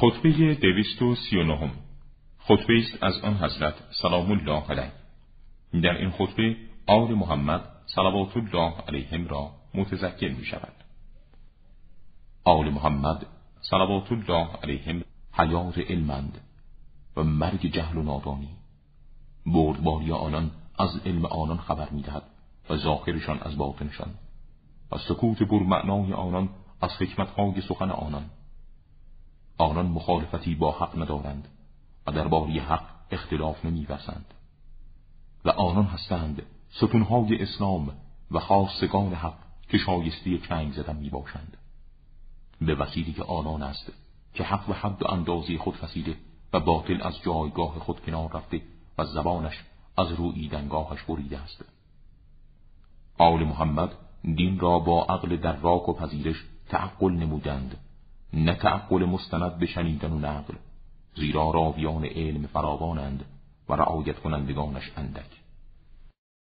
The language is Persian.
خطبه دویست و سی و نهم. خطبه است از آن حضرت سلام الله علیه. در این خطبه آل محمد صلوات الله علیهم را متذکر می شود آل محمد صلوات الله علیهم حیات علمند و مرگ جهل و نادانی. بردباری آنان از علم آنان خبر می دهد و ظاهرشان از باطنشان. و سکوت برمعنای آنان از حکمتهای سخن آنان. آنان مخالفتی با حق ندارند و درباره حق اختلاف نمیورزند. و آنان هستند ستونهای اسلام و خاصگان حق که شایسته چنگ زدن می باشند به وسیلی که آنان است که حق و حد و اندازی خود فسیده و باطل از جایگاه خود کنار رفته و زبانش از روی دنگاهش بریده است. آل محمد دین را با عقل دراک و پذیرش تعقل نمودند. نه تعقل مستند به شنیدن و نقل زیرا راویان علم فراوانند و رعایت کنندگانش اندک.